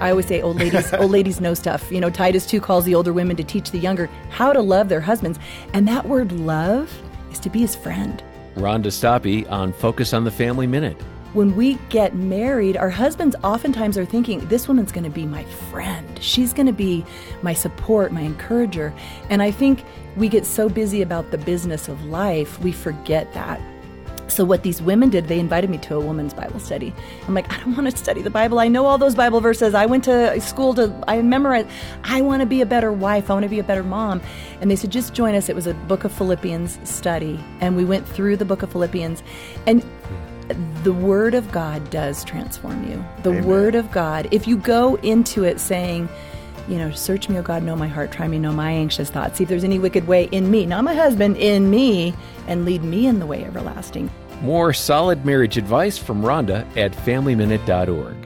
I always say old ladies old ladies know stuff. You know, Titus 2 calls the older women to teach the younger how to love their husbands. And that word love is to be his friend. Rhonda Stoppe on Focus on the Family Minute. When we get married, our husbands oftentimes are thinking, this woman's going to be my friend. She's going to be my support, my encourager. And I think we get so busy about the business of life, we forget that. So, what these women did, they invited me to a women's Bible study. I'm like, I don't want to study the Bible. I know all those Bible verses. I went to school to, I memorized. I want to be a better wife. I want to be a better mom. And they said, just join us. It was a book of Philippians study. And we went through the book of Philippians. And the Word of God does transform you. The Amen. Word of God, if you go into it saying, you know, search me, O God, know my heart, try me, know my anxious thoughts, see if there's any wicked way in me, not my husband, in me, and lead me in the way everlasting. More solid marriage advice from Rhonda at FamilyMinute.org.